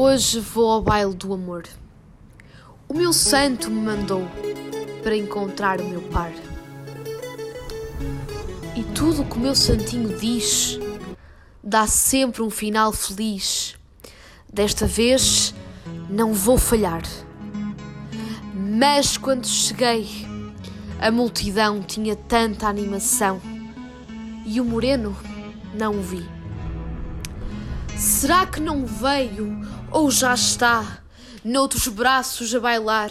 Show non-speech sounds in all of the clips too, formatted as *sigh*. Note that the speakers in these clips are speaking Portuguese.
Hoje vou ao baile do amor. O meu santo me mandou para encontrar o meu par. E tudo o que o meu santinho diz dá sempre um final feliz. Desta vez não vou falhar. Mas quando cheguei, a multidão tinha tanta animação e o moreno não o vi. Será que não veio ou já está noutros braços a bailar?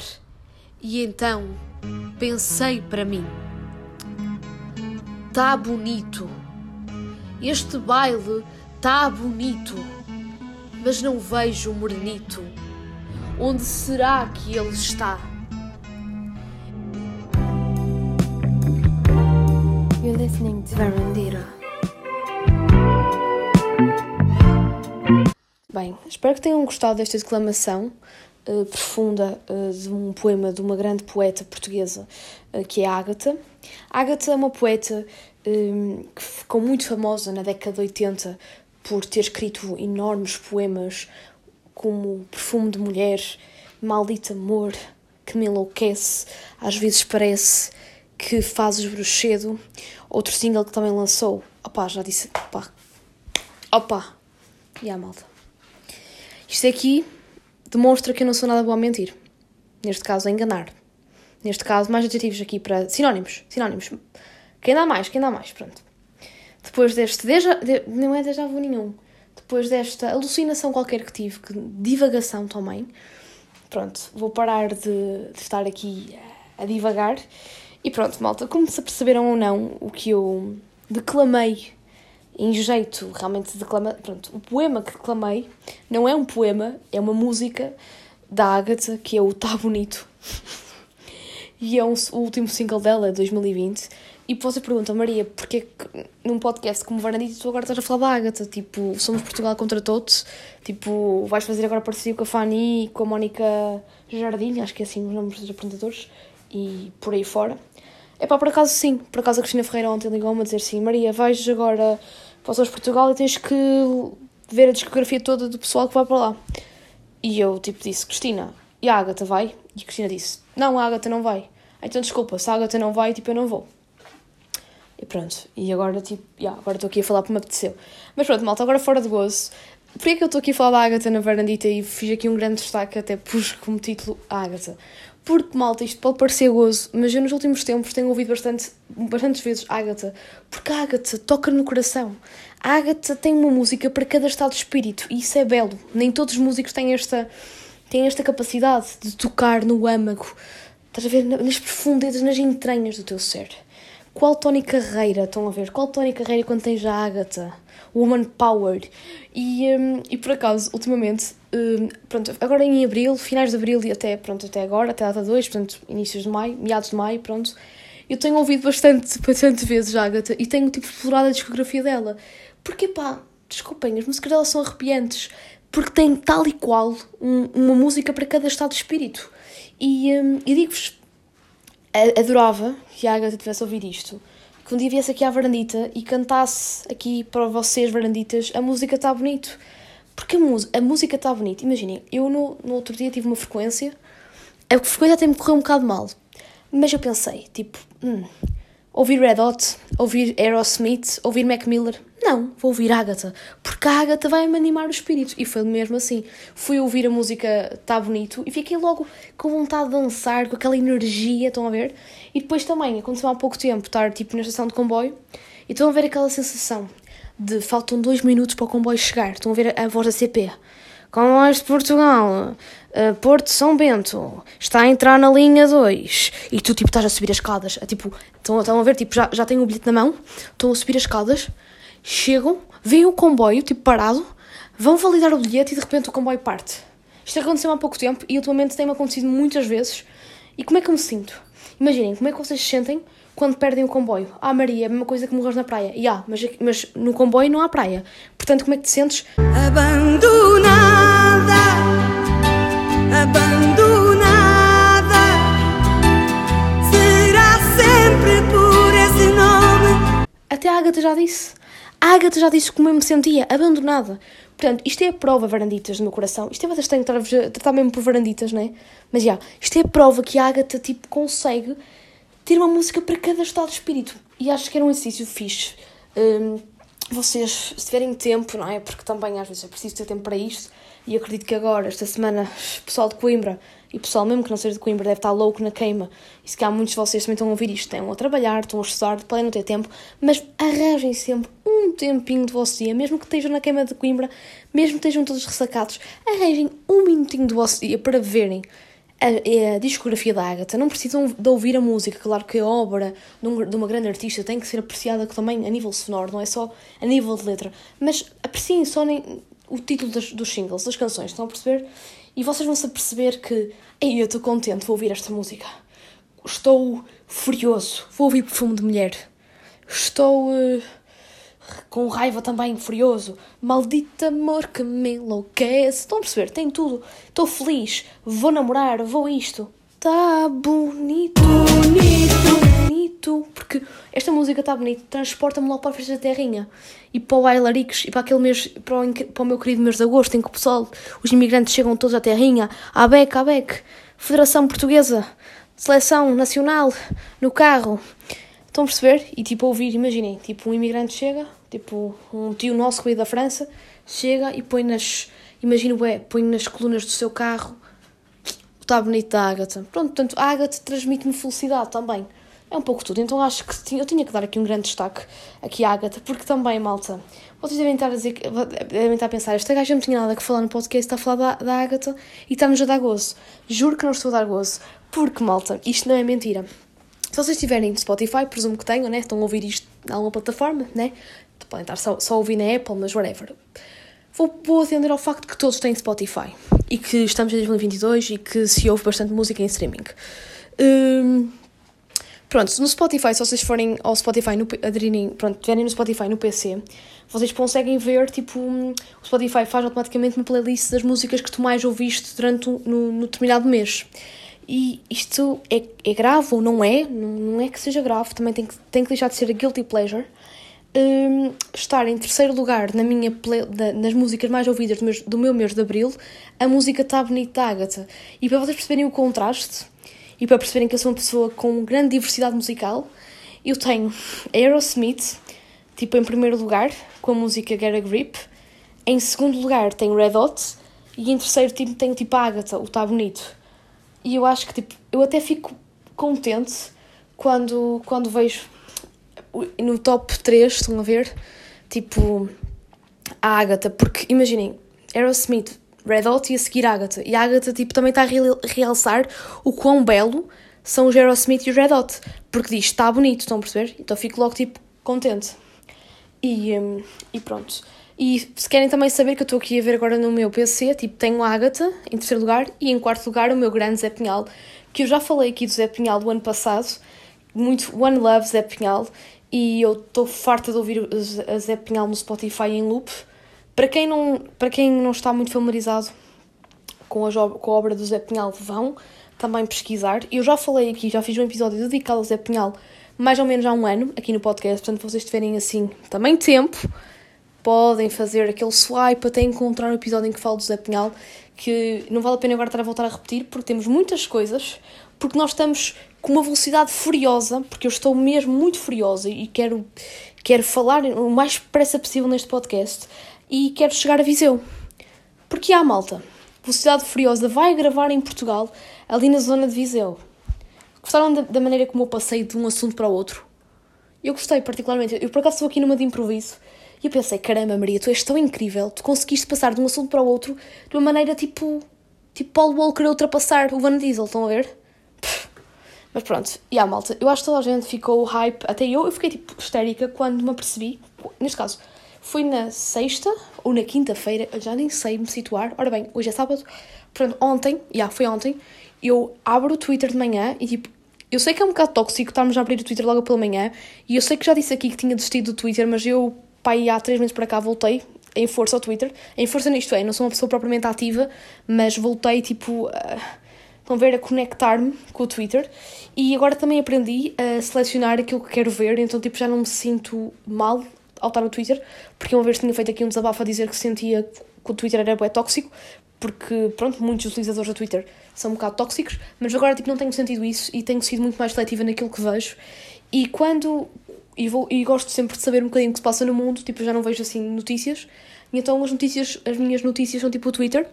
E então pensei para mim: tá bonito, este baile tá bonito, mas não vejo o morenito. Onde será que ele está? You're listening to Verandira. Bem, espero que tenham gostado desta declamação uh, profunda uh, de um poema de uma grande poeta portuguesa uh, que é Ágata. Ágata é uma poeta que ficou muito famosa na década de 80 por ter escrito enormes poemas como Perfume de Mulher, Maldito Amor, que me enlouquece, às vezes parece que fazes bruxedo. Outro single que também lançou, opá, já disse, opá, opá, e a malta. Isto aqui demonstra que eu não sou nada boa a mentir. Neste caso, a enganar. Neste caso, mais adjetivos aqui para. Sinónimos. Sinónimos. Quem dá mais? Quem dá mais? Pronto. Depois deste. Deja, de, não é déjà vu nenhum. Depois desta alucinação qualquer que tive, que divagação também. Pronto, vou parar de, de estar aqui a divagar. E pronto, malta, como se perceberam ou não, o que eu declamei em jeito realmente de declamar. Pronto, o poema que declamei não é um poema, é uma música da Agatha, que é o Tá Bonito. *laughs* e é um, o último single dela, 2020. E você pergunta, Maria, porquê que num podcast como Varandito tu agora estás a falar da Agatha? Tipo, Somos Portugal contra todos. Tipo, vais fazer agora parceria com a Fanny, com a Mónica Jardim, acho que é assim os nomes dos apresentadores, e por aí fora. É pá, por acaso sim. Por acaso a Cristina Ferreira ontem ligou-me a dizer assim: Maria, vais agora para os Portugal e tens que ver a discografia toda do pessoal que vai para lá. E eu, tipo, disse: Cristina, e a Agatha vai? E a Cristina disse: Não, a Agatha não vai. Então, desculpa, se a Agatha não vai, tipo, eu não vou. E pronto, e agora, tipo, yeah, agora estou aqui a falar porque me apeteceu. Mas pronto, malta, agora fora de gozo. Porquê é que eu estou aqui a falar da Agatha na varandita e fiz aqui um grande destaque, até pus como título a Agatha? Porque, malta, isto pode parecer gozo, mas eu nos últimos tempos tenho ouvido bastante, bastantes vezes Ágata, porque a Ágata toca no coração. A Ágata tem uma música para cada estado de espírito e isso é belo. Nem todos os músicos têm esta, têm esta capacidade de tocar no âmago, estás a ver, nas profundezas, nas entranhas do teu ser. Qual Tony Carreira, estão a ver? Qual Tony Carreira quando tens a Ágata? Woman Power. E, um, e por acaso, ultimamente, um, pronto, agora em abril, finais de abril e até, pronto, até agora, até a data 2, portanto, inícios de maio, meados de maio, pronto, eu tenho ouvido bastante, *laughs* bastante vezes a Agatha e tenho, tipo, explorado a discografia dela. Porque, pá, desculpem, as músicas dela são arrepiantes, porque tem tal e qual um, uma música para cada estado de espírito. E, um, e digo-vos, adorava que a Agatha tivesse ouvido isto que um dia viesse aqui à varandita e cantasse aqui para vocês, varanditas, a música está bonito. Porque a, a música está bonita. Imaginem, eu no, no outro dia tive uma frequência, a frequência até me correu um bocado mal. Mas eu pensei, tipo, hum, ouvir Red Hot, ouvir Aerosmith, ouvir Mac Miller. Não, vou ouvir Agatha, porque a Agatha vai-me animar o espírito. E foi mesmo assim. Fui ouvir a música Tá Bonito e fiquei logo com vontade de dançar, com aquela energia, estão a ver? E depois também, aconteceu há pouco tempo, estar tipo na estação de comboio e estão a ver aquela sensação de faltam dois minutos para o comboio chegar. Estão a ver a voz da CP. Comboios de Portugal, uh, Porto São Bento, está a entrar na linha 2. E tu, tipo, estás a subir as escadas. tipo, estão, estão a ver, tipo, já, já tenho o bilhete na mão, estão a subir as escadas chegam, veem o comboio, tipo parado, vão validar o bilhete e de repente o comboio parte. Isto aconteceu há pouco tempo e ultimamente tem-me acontecido muitas vezes. E como é que eu me sinto? Imaginem, como é que vocês se sentem quando perdem o comboio? Ah, Maria, é a mesma coisa que morres na praia. E ah, mas, mas no comboio não há praia. Portanto, como é que te sentes? Abandonada, abandonada, será sempre por esse nome. Até a Agatha já disse. A Agatha já disse como eu me sentia, abandonada. Portanto, isto é a prova, varanditas, do meu coração. Isto é bastante estar-vos a tratar mesmo por varanditas, não é? Mas já, isto é a prova que a Agatha, tipo, consegue ter uma música para cada estado de espírito. E acho que era um exercício fixe. Hum, vocês, se tiverem tempo, não é? Porque também às vezes é preciso ter tempo para isto. E acredito que agora, esta semana, o pessoal de Coimbra e o pessoal mesmo que não seja de Coimbra deve estar louco na queima. E se calhar muitos de vocês também estão a ouvir isto, estão a trabalhar, estão a estudar, podem não ter tempo, mas arranjem sempre um tempinho do vosso dia, mesmo que estejam na queima de Coimbra, mesmo que estejam todos ressacados, arranjem um minutinho do vosso dia para verem a, a, discografia da Agatha. Não precisam de ouvir a música, claro que a obra de, um, de, uma grande artista tem que ser apreciada também a nível sonoro, não é só a nível de letra, mas apreciem só nem, o título dos, singles, das canções, estão a perceber? E vocês vão-se a perceber que, ei, eu estou contente, vou ouvir esta música. Estou furioso, vou ouvir Perfume de Mulher. Estou uh, com raiva também, furioso. Maldito amor que me enlouquece. Estão a perceber? Tem tudo. Estou feliz, vou namorar, vou isto. Tá bonito. Bonito bonito, porque esta música está bonita, transporta-me logo para a festa da terrinha e para o Bailaricos e para aquele mês, para o, para o meu querido mês de agosto, em que o pessoal, os imigrantes chegam todos à terrinha, à BEC, à BEC, Federação Portuguesa, Seleção Nacional, no carro. Estão a perceber? E tipo, ouvir, imaginem, tipo, um imigrante chega, tipo, um tio nosso que veio da França, chega e põe nas, imagino, é, põe nas colunas do seu carro está bonito da Agatha. Pronto, portanto, a Agatha transmite-me felicidade também. É um pouco tudo. Então acho que tinha, eu tinha que dar aqui um grande destaque aqui à Agatha, porque também, malta, vocês devem estar a, dizer, devem estar a pensar, esta gaja não tinha nada que falar no podcast, está a falar da, da Agatha e está-nos a dar gozo. Juro que não estou a dar gozo, porque, malta, isto não é mentira. Se vocês estiverem no Spotify, presumo que tenham, né? Estão a ouvir isto em alguma plataforma, né? Podem estar só, só a na Apple, mas whatever. Vou, vou atender ao facto que todos têm Spotify e que estamos em 2022 e que se ouve bastante música em streaming. Hum, Pronto, no Spotify, se vocês forem ao Spotify, no, aderirem, pronto, tiverem no Spotify no PC, vocês conseguem ver, tipo, o Spotify faz automaticamente uma playlist das músicas que tu mais ouviste durante no, no determinado mês. E isto é, é grave ou não é? Não, não é que seja grave, também tem que, tem que deixar de ser a guilty pleasure. Um, estar em terceiro lugar na minha play, nas músicas mais ouvidas do meu, do meu mês de abril, a música Tá Bonita Agatha. E para vocês perceberem o contraste, e para perceberem que eu sou uma pessoa com grande diversidade musical, eu tenho Aerosmith, tipo em primeiro lugar, com a música Get a Grip. Em segundo lugar tenho Red Hot. E em terceiro tipo, tenho tipo a Agatha, o Tá Bonito. E eu acho que tipo, eu até fico contente quando, quando vejo no top 3, estão a ver, tipo a Agatha, porque imaginem, Aerosmith, Red Hot e a seguir Agatha. E a Agatha tipo, também está a realçar o quão belo são os Aerosmith e os Red Hot. Porque diz, está bonito, estão a perceber? Então fico logo tipo contente. E, um, e pronto. E se querem também saber que eu estou aqui a ver agora no meu PC, tipo, tenho a Agatha em terceiro lugar e em quarto lugar o meu grande Zé Pinhal, que eu já falei aqui do Zé Pinhal do ano passado, muito One Love Zé Pinhal, e eu estou farta de ouvir a Zé Pinhal no Spotify em loop. Para quem não, para quem não está muito familiarizado com a, com a obra do Zé Pinhal, vão também pesquisar. Eu já falei aqui, já fiz um episódio dedicado ao Zé Pinhal mais ou menos há um ano, aqui no podcast, portanto, vocês tiverem assim também tempo, podem fazer aquele swipe até encontrar o episódio em que falo do Zé Pinhal, que não vale a pena agora estar a voltar a repetir, porque temos muitas coisas, porque nós estamos com uma velocidade furiosa, porque eu estou mesmo muito furiosa e quero, quero falar o mais depressa possível neste podcast e quero chegar a Viseu. Porque há malta. Velocidade Furiosa vai gravar em Portugal, ali na zona de Viseu. Gostaram da, da maneira como eu passei de um assunto para o outro? Eu gostei particularmente. Eu por acaso estou aqui numa de improviso e eu pensei, caramba Maria, tu és tão incrível, tu conseguiste passar de um assunto para o outro de uma maneira tipo. Tipo Paul Walker ultrapassar o Van Diesel, estão a ver? Mas pronto, e a malta, eu acho que toda a gente ficou hype, até eu, eu fiquei tipo histérica quando me apercebi, neste caso, foi na sexta ou na quinta-feira, já nem sei me situar. Ora bem, hoje é sábado. Portanto, ontem, já yeah, foi ontem, eu abro o Twitter de manhã e tipo, eu sei que é um bocado tóxico estarmos a abrir o Twitter logo pela manhã e eu sei que já disse aqui que tinha desistido do Twitter, mas eu, pai, há três meses para cá voltei em força ao Twitter. Em força nisto é, não sou uma pessoa propriamente ativa, mas voltei tipo. Uh, estão a ver, a conectar-me com o Twitter e agora também aprendi a selecionar aquilo que quero ver, então tipo já não me sinto mal ao estar no Twitter, porque uma vez tinha feito aqui um desabafo a dizer que sentia que o Twitter era bué tóxico, porque, pronto, muitos utilizadores do Twitter são um bocado tóxicos, mas agora, tipo, não tenho sentido isso e tenho sido muito mais seletiva naquilo que vejo. E quando. E, vou, e gosto sempre de saber um bocadinho o que se passa no mundo, tipo, já não vejo assim notícias. E então as notícias, as minhas notícias são tipo o Twitter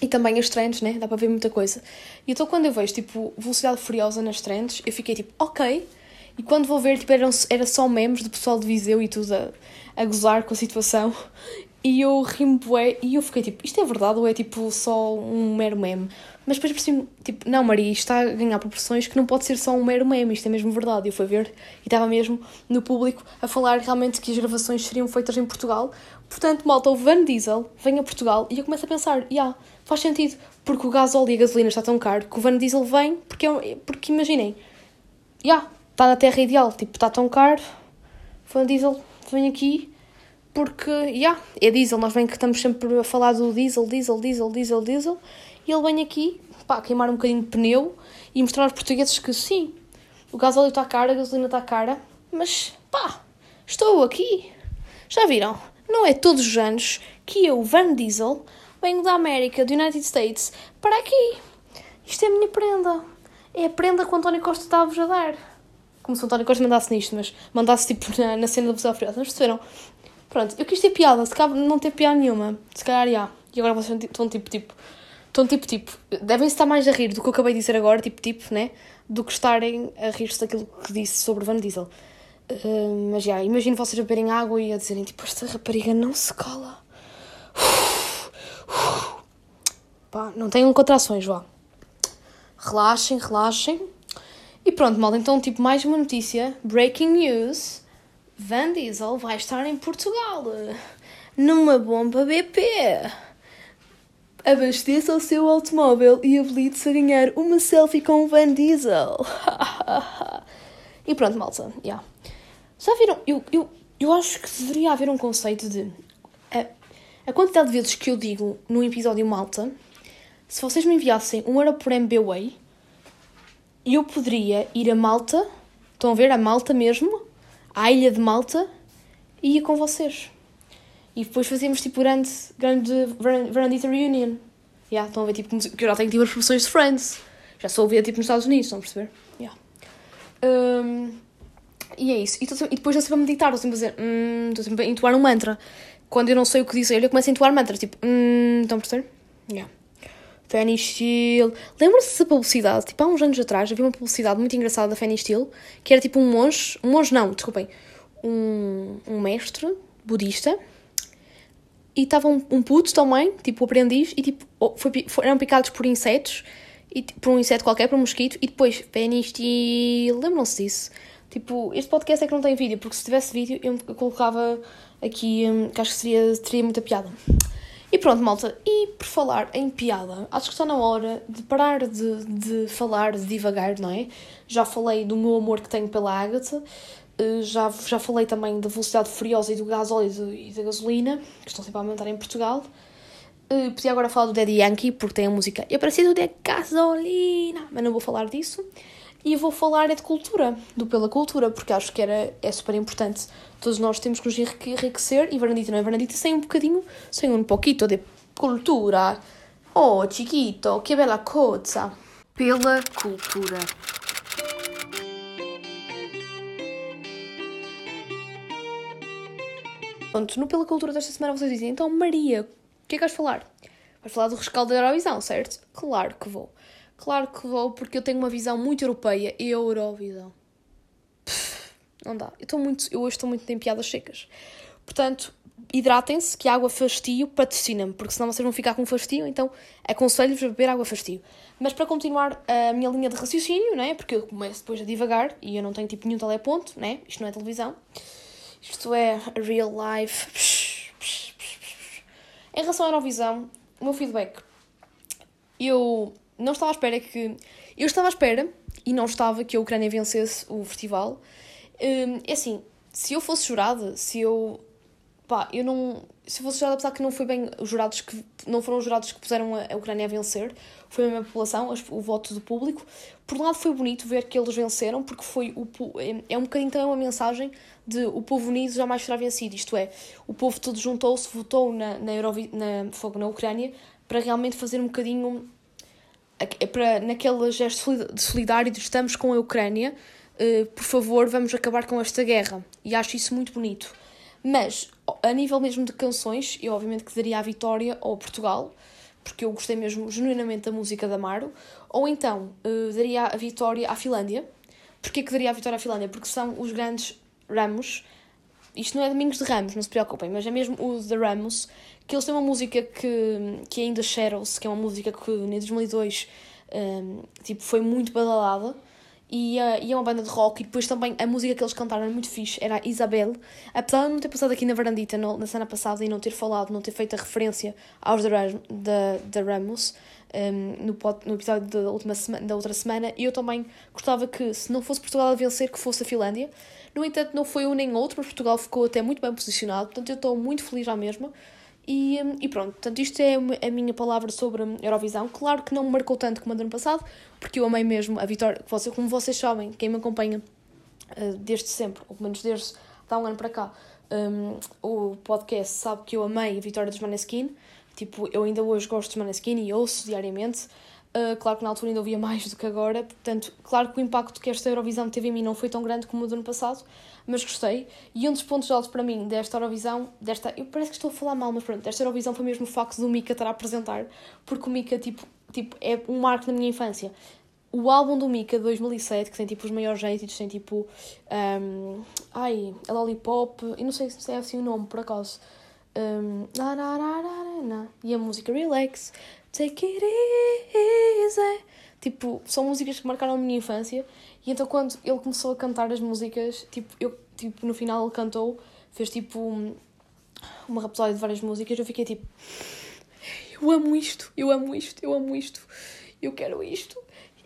e também as trends, né? Dá para ver muita coisa. E então quando eu vejo, tipo, Velocidade Furiosa nas trends, eu fiquei tipo, ok. E quando vou ver, tipo, eram, era só memes do pessoal de Viseu e tudo a, a gozar com a situação. *laughs* E eu bué, e eu fiquei tipo, isto é verdade ou é tipo só um mero meme? Mas depois percebi tipo, não Maria, isto está a ganhar proporções que não pode ser só um mero meme, isto é mesmo verdade. E eu fui ver e estava mesmo no público a falar realmente que as gravações seriam feitas em Portugal. Portanto, malta, o Van Diesel vem a Portugal e eu começo a pensar, já, yeah, faz sentido, porque o gás óleo e a gasolina está tão caro que o Van Diesel vem, porque, porque imaginem, já, yeah, está na terra ideal, tipo, está tão caro, Van Diesel vem aqui porque, já, yeah, é diesel, nós bem que estamos sempre a falar do diesel, diesel, diesel, diesel, diesel, e ele vem aqui, pá, queimar um bocadinho de pneu e mostrar aos portugueses que sim, o gás óleo está caro, a gasolina está cara, mas, pá, estou aqui. Já viram? Não é todos os anos que eu, Van Diesel, venho da América, do United States, para aqui. Isto é a minha prenda. É a prenda que o António Costa estava a dar. Como se o António Costa mandasse nisto, mas mandasse tipo na, na cena do Museu Furiosa. Mas perceberam? Pronto, eu quis ter piada, se cabe não ter piada nenhuma. Se calhar, já. E agora vocês estão tipo, tipo. Estão tipo, tipo. Devem-se estar mais a rir do que eu acabei de dizer agora, tipo, tipo, né? Do que estarem a rir-se daquilo que disse sobre Van Diesel. Uh, mas já, imagino vocês a beberem água e a dizerem tipo, esta rapariga não se cala. Pá, não tenham contrações, vá. Relaxem, relaxem. E pronto, mal, então, tipo, mais uma notícia. Breaking news. Van Diesel vai estar em Portugal numa bomba BP. Abasteça o seu automóvel e habilite-se a ganhar uma selfie com Van Diesel. *laughs* e pronto, malta. Yeah. Já viram? Eu, eu, eu acho que deveria haver um conceito de. A, a quantidade de vezes que eu digo no episódio Malta, se vocês me enviassem um euro por MBWay, eu poderia ir a Malta, estão a ver? A Malta mesmo, à ilha de Malta e ia com vocês. E depois fazíamos tipo grande, grande Verandita Reunion. Yeah, estão a ver tipo, que eu já tenho tipo as profissões de Friends. Já sou a ver tipo nos Estados Unidos, estão a perceber? Yeah. Um, e é isso. E, e depois eu sempre a meditar, estou sempre a dizer, hum, estou sempre a entoar um mantra. Quando eu não sei o que dizer, eu começo a entoar mantra, tipo, hum, estão a perceber? Yeah. Fanny Steel. Lembram-se dessa publicidade? Tipo, há uns anos atrás havia uma publicidade muito engraçada da Fanny Steel que era tipo um monge, um monge não, desculpem, um, um mestre budista e estava um, um puto também, tipo aprendiz, e tipo, foi, foram picados por insetos, e, por um inseto qualquer, por um mosquito, e depois Fanny Steel. Lembram-se disso? Tipo, este podcast é que não tem vídeo, porque se tivesse vídeo eu colocava aqui, hum, que acho que seria, teria muita piada. E pronto, malta, e por falar em piada, acho que está na hora de parar de, de falar, de divagar, não é? Já falei do meu amor que tenho pela Agatha, já, já falei também da velocidade furiosa e do gás óleo e da gasolina, que estão sempre a aumentar em Portugal. Uh, podia agora falar do Daddy Yankee, porque tem a música Eu preciso de gasolina, mas não vou falar disso. E vou falar é de cultura, do Pela Cultura, porque acho que era, é super importante. Todos nós temos que nos enriquecer e Varandita não é Varandita sem um bocadinho, sem um pouquinho de cultura. Oh, chiquito, que bela coisa! Pela Cultura. Pronto, no Pela Cultura desta semana vocês dizem, então Maria, o que é que vais falar? Vais falar do rescaldo da Eurovisão, certo? Claro que vou. Claro que vou, porque eu tenho uma visão muito europeia. Eurovisão. Pff, não dá. Eu, estou muito, eu hoje estou muito em piadas secas. Portanto, hidratem-se, que a água fastio patrocina-me, porque senão vocês vão ficar com fastio, então aconselho-vos a beber água fastio. Mas para continuar a minha linha de raciocínio, né? porque eu começo depois a divagar e eu não tenho tipo nenhum teleponto, né? isto não é televisão, isto é real life. Em relação à Eurovisão, o meu feedback, eu não estava à espera que. Eu estava à espera e não estava que a Ucrânia vencesse o festival. Hum, é assim, se eu fosse jurada, se eu pá, eu não. Se fosse jurado, apesar que não foi bem os jurados que. Não foram os jurados que puseram a, Ucrânia a vencer, foi a mesma população, o voto do público. Por um lado, foi bonito ver que eles venceram, porque foi o. É, é um bocadinho também uma mensagem de o povo unido jamais será vencido. Isto é, o povo todo juntou-se, votou na, na, Eurovi, na, fogo, na Ucrânia para realmente fazer um bocadinho. Para, naquele gesto de solidário de estamos com a Ucrânia, uh, por favor, vamos acabar com esta guerra. E acho isso muito bonito. Mas, a nível mesmo de canções, eu obviamente que daria a vitória ao Portugal, porque eu gostei mesmo genuinamente da música da Amaro, ou então uh, daria a vitória à Finlândia. Porquê que daria a vitória à Finlândia? Porque são os grandes Ramos. Isto não é Domingos de Ramos, não se preocupem, mas é mesmo o The Ramos, que eles têm uma música que, que é ainda Shadows, que é uma música que em 2002 um, tipo, foi muito badalada e, uh, e é uma banda de rock. E depois também a música que eles cantaram era muito fixe, era Isabel. Apesar de não ter passado aqui na Varandita no, na semana passada e não ter falado, não ter feito a referência aos da Ramos um, no, no episódio da, última semana, da outra semana, eu também gostava que, se não fosse Portugal a vencer, que fosse a Finlândia. No entanto, não foi um nem outro, mas Portugal ficou até muito bem posicionado, portanto, eu estou muito feliz já mesmo. E, e pronto, portanto, isto é a minha palavra sobre a Eurovisão. Claro que não me marcou tanto como a do ano passado, porque eu amei mesmo a vitória. Como vocês sabem, quem me acompanha uh, desde sempre, ou pelo menos desde há um ano para cá, um, o podcast sabe que eu amei a vitória dos Maneskin. Tipo, eu ainda hoje gosto dos Maneskin e ouço diariamente. Uh, claro que na altura ainda ouvia mais do que agora, portanto, claro que o impacto que esta Eurovisão teve em mim não foi tão grande como o do ano passado, mas gostei. E um dos pontos altos para mim desta Eurovisão, desta, eu parece que estou a falar mal, mas pronto, desta Eurovisão foi mesmo o facto do Mika estar a apresentar, porque o Mika, tipo, tipo, é um marco na minha infância. O álbum do Mika de 2007, que tem tipo os maiores êxitos, tem tipo. Um, ai, a Lollipop, e não sei se é assim o nome por acaso. Um, e a música Relax, Take It Easy. Tipo, são músicas que marcaram a minha infância. E então, quando ele começou a cantar as músicas, tipo, eu, tipo no final ele cantou, fez tipo um, uma rapsódia de várias músicas. Eu fiquei tipo, eu amo isto, eu amo isto, eu amo isto, eu quero isto.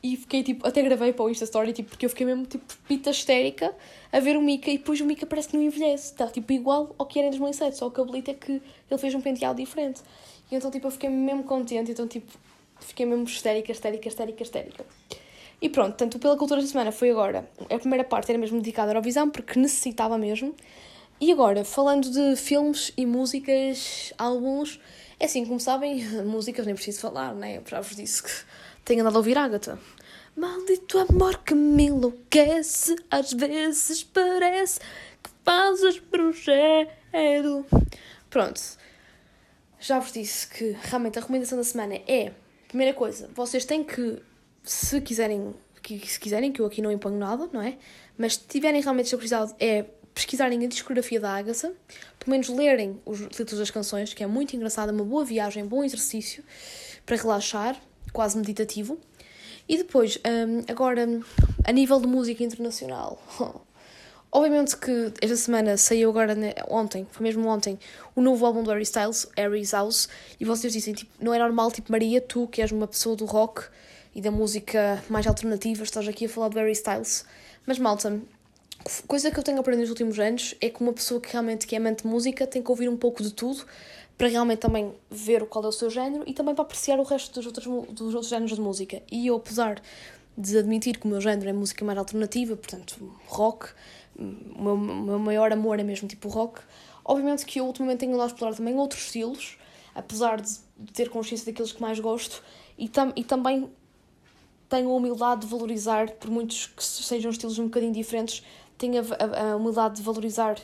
E fiquei tipo, até gravei para o Insta Story, tipo, porque eu fiquei mesmo tipo pita histérica a ver o Mika e depois o Mika parece que não envelhece, está tipo igual ao que era em 2007, só o cabelito é que ele fez um penteado diferente. E então tipo eu fiquei mesmo contente, então tipo fiquei mesmo histérica, histérica, histérica, histérica. E pronto, tanto pela cultura da semana foi agora. A primeira parte era mesmo dedicada à Eurovisão porque necessitava mesmo. E agora, falando de filmes e músicas, álbuns, é assim, como sabem, *laughs* músicas nem preciso falar, né? Eu já vos disse que tenho andado a ouvir Agatha. Maldito amor que me enlouquece, às vezes parece que fazes bruxedo. Pronto, já vos disse que realmente a recomendação da semana é, primeira coisa, vocês têm que, se quiserem, que, se quiserem, que eu aqui não imponho nada, não é? Mas se tiverem realmente esta curiosidade, é pesquisarem a discografia da Agatha, pelo menos lerem os títulos das canções, que é muito engraçado, é uma boa viagem, bom exercício para relaxar, quase meditativo. E depois, um, agora, a nível de música internacional, *laughs* obviamente que esta semana saiu agora, né, ontem, foi mesmo ontem, o novo álbum do Harry Styles, Harry's House, e vocês dizem, tipo, não é normal, tipo, Maria, tu que és uma pessoa do rock e da música mais alternativa, estás aqui a falar do Harry Styles, mas malta, coisa que eu tenho aprendido nos últimos anos é que uma pessoa que realmente que é amante de música tem que ouvir um pouco de tudo para realmente também ver qual é o seu género e também para apreciar o resto dos outros, dos outros géneros de música. E eu, apesar de admitir que o meu género é música mais alternativa, portanto, rock, o meu, meu maior amor é mesmo tipo rock, obviamente que eu ultimamente tenho andado a explorar também outros estilos, apesar de ter consciência daqueles que mais gosto, e, tam, e também tenho a humildade de valorizar, por muitos que sejam estilos um bocadinho diferentes, tenho a, a, a humildade de valorizar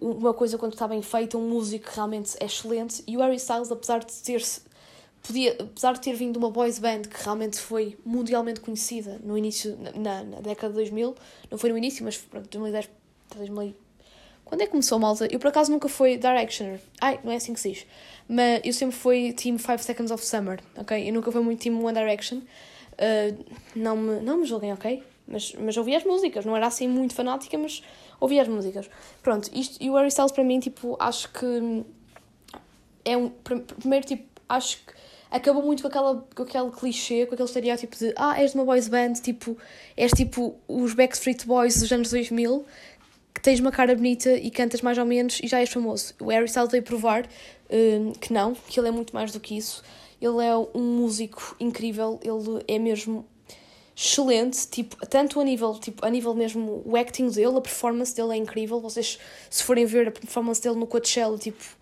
uma coisa quando está bem feita, um músico que realmente é excelente. E o Harry Styles, apesar de ter podia, apesar de ter vindo de uma boys band que realmente foi mundialmente conhecida no início, na, na década de 2000, não foi no início, mas pronto, 2010 2000. Quando é que começou malta? Eu por acaso nunca fui Directioner. Ai, não é assim que se diz. Mas eu sempre fui Team 5 Seconds of Summer, ok? Eu nunca fui muito Team One Direction. Uh, não, me, não me julguem, ok? Mas, mas ouvi as músicas, não era assim muito fanática, mas ouvi as músicas. Pronto, isto, e o Harry Styles para mim, tipo, acho que é um. Primeiro, tipo, acho que acabou muito com, aquela, com aquele clichê, com aquele estereótipo de ah, és de uma boys band, tipo, és tipo os Backstreet Boys dos anos 2000, que tens uma cara bonita e cantas mais ou menos e já és famoso. O Harry Styles veio provar uh, que não, que ele é muito mais do que isso. Ele é um músico incrível, ele é mesmo excelente, tipo, tanto a nível, tipo, a nível mesmo o acting dele, a performance dele é incrível. Vocês, se forem ver a performance dele no Coachella, tipo,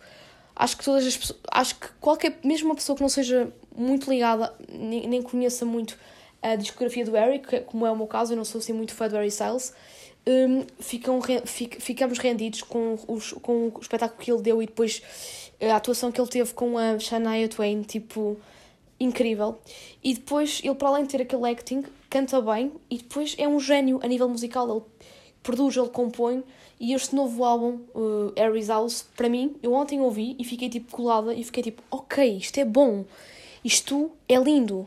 acho que todas as pessoas, acho que qualquer, mesmo uma pessoa que não seja muito ligada, nem, nem conheça muito a discografia do Harry, que, como é o meu caso, eu não sou assim muito fã do Harry Styles, um, ficam, fic, ficamos rendidos com, os, com o espetáculo que ele deu e depois a atuação que ele teve com a Shania Twain, tipo, incrível. E depois, ele para além de ter aquele acting, canta bem e depois é um gênio a nível musical. Ele produz, ele compõe. E este novo álbum, uh, Harry's House, para mim, eu ontem ouvi e fiquei tipo colada e fiquei tipo, ok, isto é bom, isto é lindo,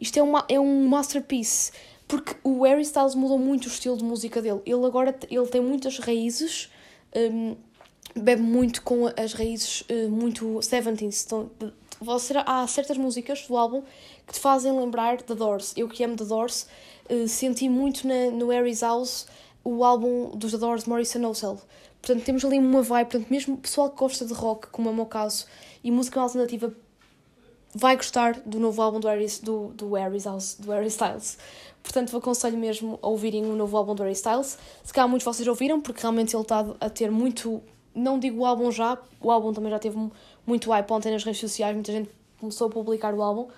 isto é, uma, é um masterpiece. Porque o Harry Styles mudou muito o estilo de música dele. Ele agora ele tem muitas raízes, um, bebe muito com as raízes uh, muito 70s. Então, há certas músicas do álbum que te fazem lembrar The Doors. Eu que amo The Doors, uh, senti muito na, no Harry's House o álbum dos The Doors, Morrison O'Sell. Portanto, temos ali uma vibe, portanto, mesmo pessoal que gosta de rock, como é o meu caso, e música alternativa, vai gostar do novo álbum do Harry, do, do House, do Harry Styles. Portanto, aconselho mesmo a ouvirem o novo álbum do Harry Styles. Se calhar muitos de vocês ouviram, porque realmente ele está a ter muito. Não digo o álbum já, o álbum também já teve muito hype ontem nas redes sociais, muita gente começou a publicar o álbum,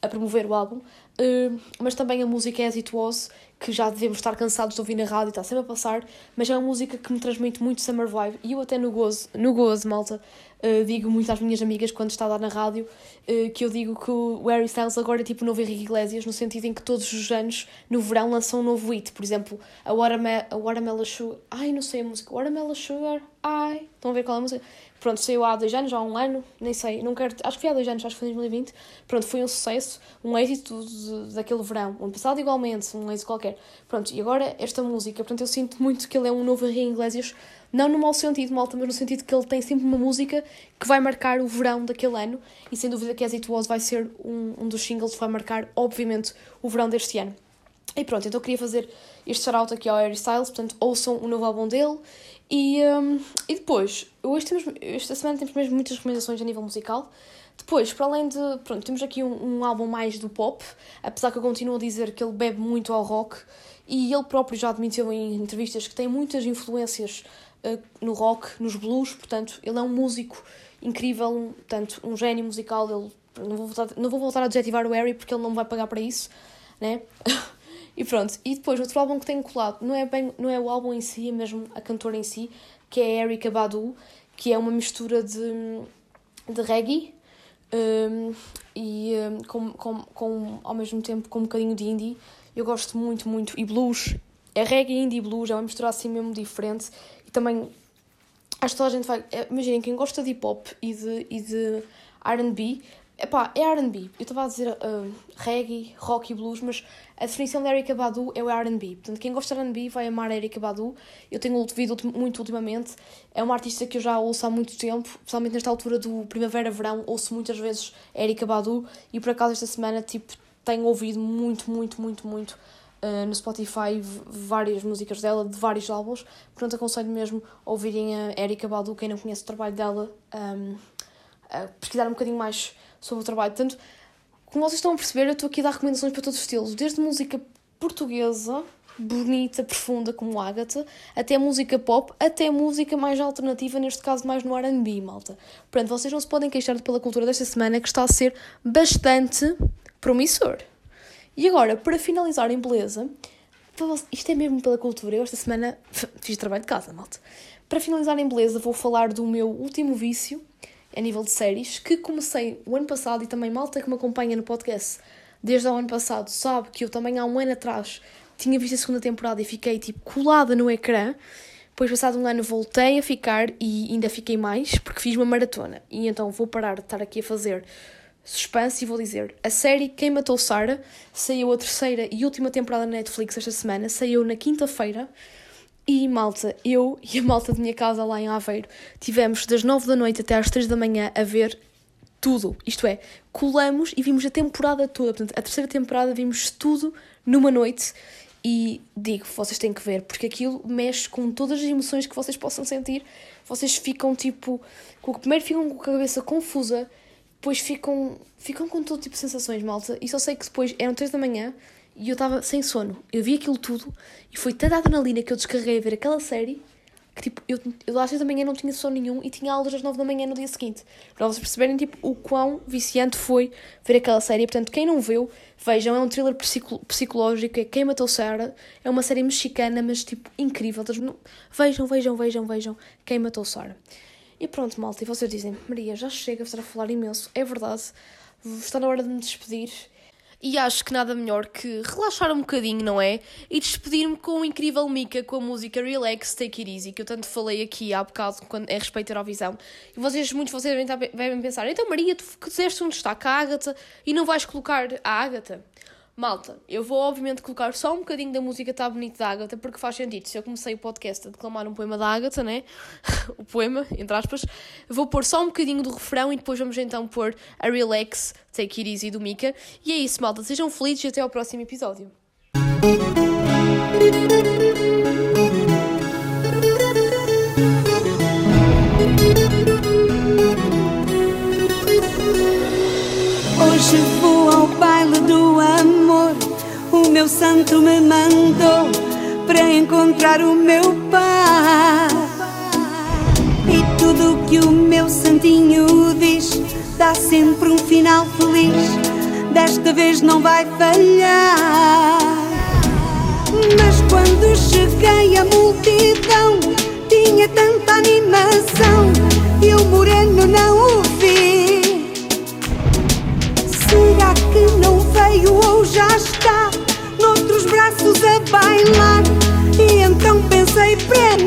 a promover o álbum. Uh, mas também a música It Was, que já devemos estar cansados de ouvir na rádio, está sempre a passar, mas é uma música que me transmite muito summer vibe. E eu até no gozo, no gozo, malta, uh, digo muito às minhas amigas quando está a dar na rádio, uh, que eu digo que o Harry Styles agora é tipo o novo Henrique Iglesias, no sentido em que todos os anos, no verão, lançam um novo hit. Por exemplo, a, Waterme a Watermelon Sugar... Ai, não sei a música. Watermelon Sugar... Ai... Estão a ver qual é a música? Pronto, saiu há dois anos, há um ano, nem sei, não quero, acho que foi há dois anos, acho que foi em 2020. Pronto, foi um sucesso, um êxito daquele verão. Ano passado, igualmente, um êxito qualquer. Pronto, e agora esta música, portanto, eu sinto muito que ele é um novo Henrique Iglesias, não no mau sentido, malta, mas no sentido que ele tem sempre uma música que vai marcar o verão daquele ano, e sem dúvida que As Was vai ser um, um dos singles que vai marcar, obviamente, o verão deste ano. E pronto, então eu queria fazer este shout aqui ao Harry Styles, portanto, ouçam o novo álbum dele. E, um, e depois, hoje temos, esta semana temos mesmo muitas recomendações a nível musical. Depois, para além de. Pronto, temos aqui um, um álbum mais do pop, apesar que eu continuo a dizer que ele bebe muito ao rock, e ele próprio já admitiu em entrevistas que tem muitas influências uh, no rock, nos blues, portanto, ele é um músico incrível, portanto, um gênio musical. Ele, não, vou voltar, não vou voltar a adjetivar o Harry porque ele não vai pagar para isso, né? *laughs* E pronto, e depois outro álbum que tenho colado, não é, bem, não é o álbum em si, é mesmo a cantora em si, que é a Erika Badu, que é uma mistura de, de reggae um, e um, com, com, com, ao mesmo tempo com um bocadinho de indie. Eu gosto muito, muito. E blues, é reggae, indie e blues, é uma mistura assim mesmo diferente. E também, acho que toda a gente vai. É, imaginem, quem gosta de hip hop e de, e de RB Epá, é R&B. Eu estava a dizer uh, reggae, rock e blues, mas a definição de Erika Badu é o R&B. Portanto, quem gosta de R&B vai amar a Erika Badu. Eu tenho ouvido muito ultimamente. É uma artista que eu já ouço há muito tempo, especialmente nesta altura do primavera-verão, ouço muitas vezes a Erika Badu e por acaso esta semana, tipo, tenho ouvido muito, muito, muito, muito uh, no Spotify várias músicas dela, de vários álbuns. Portanto, aconselho mesmo ouvirem a Erika Badu, quem não conhece o trabalho dela, um, a pesquisar um bocadinho mais sobre o trabalho. Portanto, como vocês estão a perceber, eu estou aqui a dar recomendações para todos os estilos, desde música portuguesa, bonita, profunda, como Agatha, até música pop, até música mais alternativa, neste caso mais no R&B, malta. Portanto, vocês não se podem queixar pela cultura desta semana, que está a ser bastante promissor. E agora, para finalizar em beleza, isto é mesmo pela cultura, eu esta semana *laughs* fiz trabalho de casa, malta. Para finalizar em beleza, vou falar do meu último vício, a nível de séries, que comecei o ano passado e também malta que me acompanha no podcast desde o ano passado sabe que eu também há um ano atrás tinha visto a segunda temporada e fiquei tipo colada no ecrã. Depois, passado um ano, voltei a ficar e ainda fiquei mais porque fiz uma maratona. E então vou parar de estar aqui a fazer suspense e vou dizer: a série Quem Matou Sarah saiu a terceira e última temporada na Netflix esta semana, saiu na quinta-feira. E malta, eu *laughs* e a malta de minha casa lá em Aveiro tivemos das 9 da noite até às 3 da manhã a ver tudo. Isto é, colamos e vimos a temporada toda. Portanto, a terceira temporada vimos tudo numa noite e digo, vocês têm que ver, porque aquilo mexe com todas as emoções que vocês possam sentir. Vocês ficam tipo. Primeiro ficam com a cabeça confusa, depois ficam, ficam com todo tipo de sensações, malta. E só sei que depois eram 3 da manhã e eu estava sem sono. Eu vi aquilo tudo e foi tanta adrenalina que eu descarreguei a ver aquela série que tipo, eu, eu às 6 da manhã não tinha sono nenhum e tinha aulas às 9 da manhã no dia seguinte. Para vocês perceberem tipo, o quão viciante foi ver aquela série. Portanto, quem não viu, vejam, é um thriller psicológico, é Quem Matou Sarah. É uma série mexicana, mas tipo, incrível. Vejam, vejam, vejam, vejam Quem Matou Sarah. E pronto, malta, e vocês dizem, Maria, já chega, a falar imenso. É verdade, está na hora de me despedir. E acho que nada melhor que relaxar um bocadinho, não é? E despedir-me com o incrível Mika com a música Relax, Take It Easy, que eu tanto falei aqui há bocado quando é respeito à Eurovisão. E vocês, muitos de vocês devem, devem pensar, então Maria, tu disseste um destaque à Ágata e não vais colocar a Ágata? Malta, eu vou obviamente colocar só um bocadinho da música Tá Bonito da Ágata, porque faz sentido. Se eu comecei o podcast a declamar um poema da Ágata, né? *laughs* o poema, entre aspas, vou pôr só um bocadinho do refrão e depois vamos então pôr a Relax, Take It Easy do Mika. E é isso, malta. Sejam felizes e até ao próximo episódio. Hoje vou ao baile do amor. Meu santo me mandou para encontrar o meu pai. E tudo que o meu santinho diz dá sempre um final feliz. Desta vez não vai falhar. Mas quando cheguei à multidão, tinha tanta animação e o moreno não o vi. Será que não veio ou já está bailar? E então pensei, para